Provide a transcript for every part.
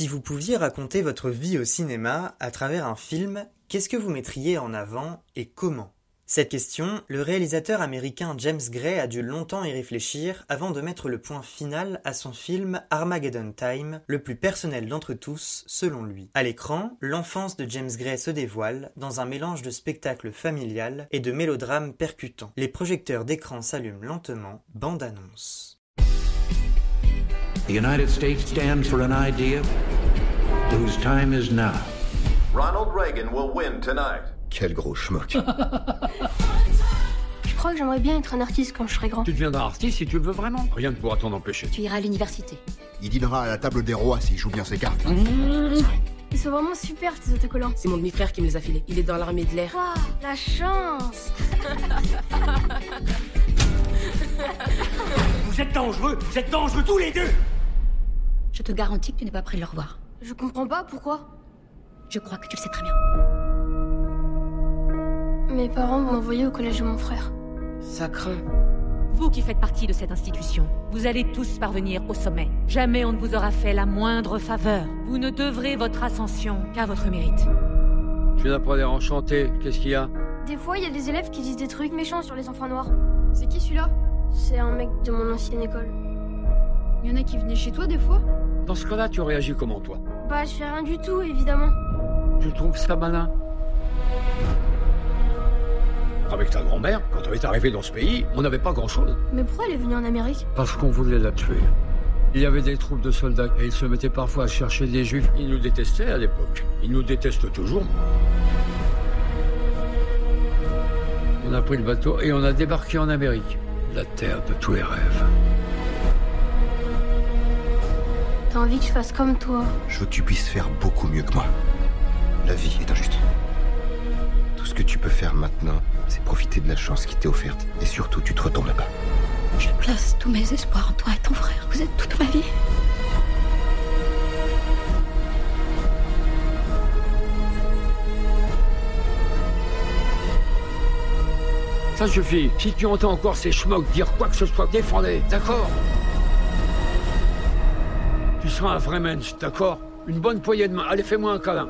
Si vous pouviez raconter votre vie au cinéma à travers un film, qu'est-ce que vous mettriez en avant et comment? Cette question, le réalisateur américain James Gray a dû longtemps y réfléchir avant de mettre le point final à son film Armageddon Time, le plus personnel d'entre tous selon lui. À l'écran, l'enfance de James Gray se dévoile dans un mélange de spectacle familial et de mélodrame percutant. Les projecteurs d'écran s'allument lentement, bande annonce. The United States stands for an idea whose time is now. Ronald Reagan will win tonight. Quel gros schmuck. Je crois que j'aimerais bien être un artiste quand je serai grand. Tu deviendras artiste si tu le veux vraiment. Rien ne pourra t'en empêcher. Tu iras à l'université. Il dînera à la table des rois s'il joue bien ses cartes. Ils sont vraiment super ces autocollants. C'est mon demi-frère qui me les a filés. Il est dans l'armée de l'air. Waouh, la chance Vous êtes dangereux, vous êtes dangereux tous les deux Je te garantis que tu n'es pas prêt de le revoir. Je comprends pas pourquoi. Je crois que tu le sais très bien. Mes parents m'ont envoyé au collège de mon frère. Ça craint. Vous qui faites partie de cette institution, vous allez tous parvenir au sommet. Jamais on ne vous aura fait la moindre faveur. Vous ne devrez votre ascension qu'à votre mérite. Tu n'as pas l'air enchanté, qu'est-ce qu'il y a? Des fois, il y a des élèves qui disent des trucs méchants sur les enfants noirs. C'est qui celui-là? C'est un mec de mon ancienne école. Il y en a qui venaient chez toi des fois? Dans ce cas-là, tu réagis comment toi? Bah, je fais rien du tout, évidemment. Tu trouves ça malin? Avec ta grand-mère, quand on est arrivé dans ce pays, on n'avait pas grand-chose. Mais pourquoi elle est venue en Amérique? Parce qu'on voulait la tuer. Il y avait des troupes de soldats et ils se mettaient parfois à chercher des juifs. Ils nous détestaient à l'époque. Ils nous détestent toujours. On a pris le bateau et on a débarqué en Amérique. La terre de tous les rêves. T'as envie que je fasse comme toi? Je veux que tu puisses faire beaucoup mieux que moi. La vie est injuste. Ce que tu peux faire maintenant, c'est profiter de la chance qui t'est offerte. Et surtout, tu te retournes là-bas. Je place tous mes espoirs en toi et ton frère. Vous êtes toute ma vie. Ça suffit. Si tu entends encore ces schmucks dire quoi que ce soit, défendez, d'accord? Tu seras un vrai mensch, d'accord? Une bonne poignée de main. Allez, fais-moi un câlin.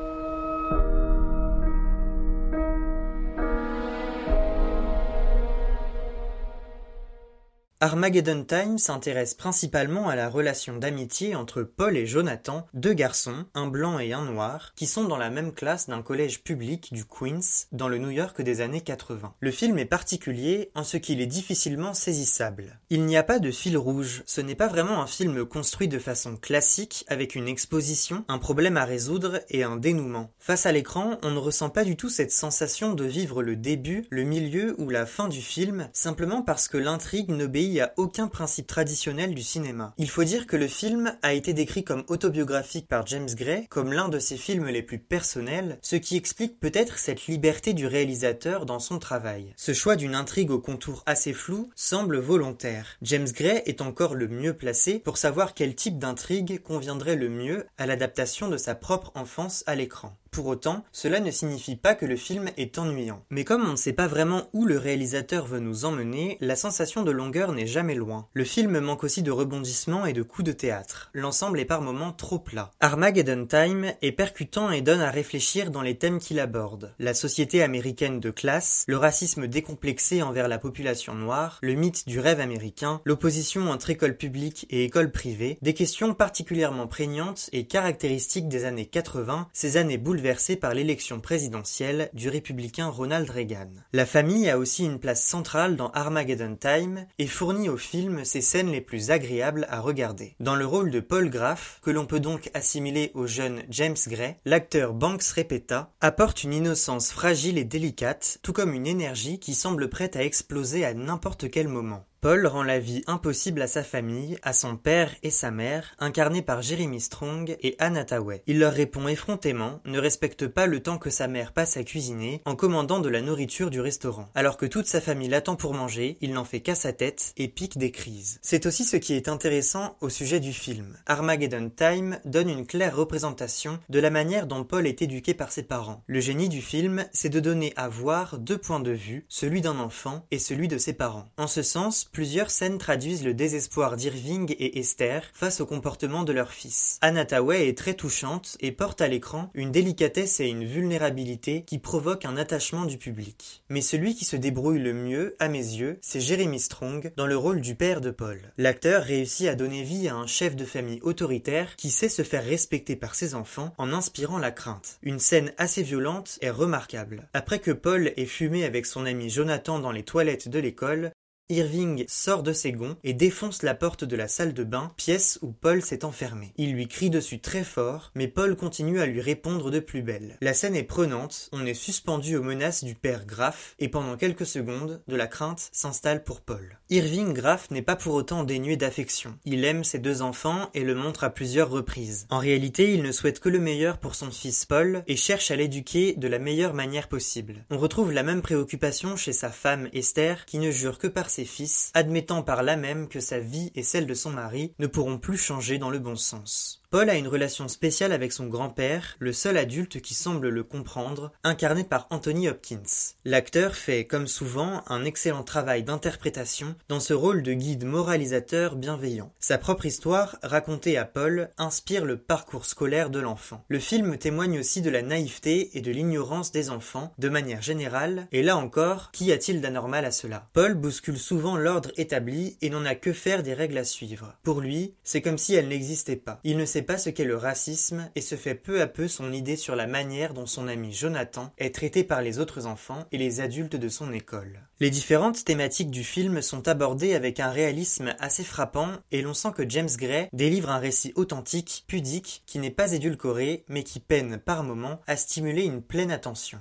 Armageddon Time s'intéresse principalement à la relation d'amitié entre Paul et Jonathan, deux garçons, un blanc et un noir, qui sont dans la même classe d'un collège public du Queens, dans le New York des années 80. Le film est particulier en ce qu'il est difficilement saisissable. Il n'y a pas de fil rouge, ce n'est pas vraiment un film construit de façon classique, avec une exposition, un problème à résoudre et un dénouement. Face à l'écran, on ne ressent pas du tout cette sensation de vivre le début, le milieu ou la fin du film, simplement parce que l'intrigue n'obéit aucun principe traditionnel du cinéma. Il faut dire que le film a été décrit comme autobiographique par James Gray, comme l'un de ses films les plus personnels, ce qui explique peut-être cette liberté du réalisateur dans son travail. Ce choix d'une intrigue au contour assez flou semble volontaire. James Gray est encore le mieux placé pour savoir quel type d'intrigue conviendrait le mieux à l'adaptation de sa propre enfance à l'écran. Pour autant, cela ne signifie pas que le film est ennuyant. Mais comme on ne sait pas vraiment où le réalisateur veut nous emmener, la sensation de longueur n'est jamais loin. Le film manque aussi de rebondissements et de coups de théâtre. L'ensemble est par moments trop plat. Armageddon Time est percutant et donne à réfléchir dans les thèmes qu'il aborde. La société américaine de classe, le racisme décomplexé envers la population noire, le mythe du rêve américain, l'opposition entre école publique et école privée, des questions particulièrement prégnantes et caractéristiques des années 80, ces années bouleversées par l'élection présidentielle du républicain Ronald Reagan. La famille a aussi une place centrale dans Armageddon Time et fournit au film ses scènes les plus agréables à regarder. Dans le rôle de Paul Graff, que l'on peut donc assimiler au jeune James Gray, l'acteur Banks Repeta apporte une innocence fragile et délicate, tout comme une énergie qui semble prête à exploser à n'importe quel moment. Paul rend la vie impossible à sa famille, à son père et sa mère, incarnés par Jeremy Strong et Anna Tawai. Il leur répond effrontément, ne respecte pas le temps que sa mère passe à cuisiner, en commandant de la nourriture du restaurant. Alors que toute sa famille l'attend pour manger, il n'en fait qu'à sa tête et pique des crises. C'est aussi ce qui est intéressant au sujet du film. Armageddon Time donne une claire représentation de la manière dont Paul est éduqué par ses parents. Le génie du film, c'est de donner à voir deux points de vue, celui d'un enfant et celui de ses parents. En ce sens, plusieurs scènes traduisent le désespoir d'Irving et Esther face au comportement de leur fils. Anna est très touchante et porte à l'écran une délicatesse et une vulnérabilité qui provoquent un attachement du public. Mais celui qui se débrouille le mieux, à mes yeux, c'est Jeremy Strong dans le rôle du père de Paul. L'acteur réussit à donner vie à un chef de famille autoritaire qui sait se faire respecter par ses enfants en inspirant la crainte. Une scène assez violente est remarquable. Après que Paul ait fumé avec son ami Jonathan dans les toilettes de l'école, Irving sort de ses gonds et défonce la porte de la salle de bain, pièce où Paul s'est enfermé. Il lui crie dessus très fort, mais Paul continue à lui répondre de plus belle. La scène est prenante, on est suspendu aux menaces du père Graff, et pendant quelques secondes, de la crainte s'installe pour Paul. Irving Graff n'est pas pour autant dénué d'affection. Il aime ses deux enfants et le montre à plusieurs reprises. En réalité, il ne souhaite que le meilleur pour son fils Paul et cherche à l'éduquer de la meilleure manière possible. On retrouve la même préoccupation chez sa femme Esther, qui ne jure que par ses fils, admettant par là même que sa vie et celle de son mari ne pourront plus changer dans le bon sens. Paul a une relation spéciale avec son grand-père, le seul adulte qui semble le comprendre, incarné par Anthony Hopkins. L'acteur fait, comme souvent, un excellent travail d'interprétation dans ce rôle de guide moralisateur bienveillant. Sa propre histoire, racontée à Paul, inspire le parcours scolaire de l'enfant. Le film témoigne aussi de la naïveté et de l'ignorance des enfants, de manière générale, et là encore, qu'y a-t-il d'anormal à cela? Paul bouscule souvent l'ordre établi et n'en a que faire des règles à suivre. Pour lui, c'est comme si elles n'existaient pas. Il ne pas ce qu'est le racisme et se fait peu à peu son idée sur la manière dont son ami Jonathan est traité par les autres enfants et les adultes de son école. Les différentes thématiques du film sont abordées avec un réalisme assez frappant et l'on sent que James Gray délivre un récit authentique, pudique, qui n'est pas édulcoré mais qui peine par moments à stimuler une pleine attention.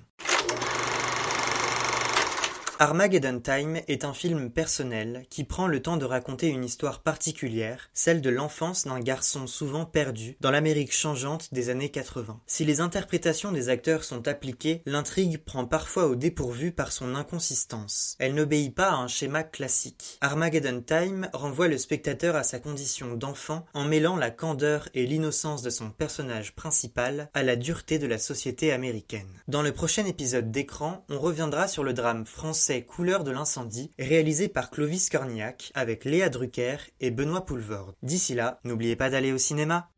Armageddon Time est un film personnel qui prend le temps de raconter une histoire particulière, celle de l'enfance d'un garçon souvent perdu dans l'Amérique changeante des années 80. Si les interprétations des acteurs sont appliquées, l'intrigue prend parfois au dépourvu par son inconsistance. Elle n'obéit pas à un schéma classique. Armageddon Time renvoie le spectateur à sa condition d'enfant en mêlant la candeur et l'innocence de son personnage principal à la dureté de la société américaine. Dans le prochain épisode d'écran, on reviendra sur le drame français Couleur de l'incendie, réalisé par Clovis Cornillac avec Léa Drucker et Benoît Poulvord. D'ici là, n'oubliez pas d'aller au cinéma.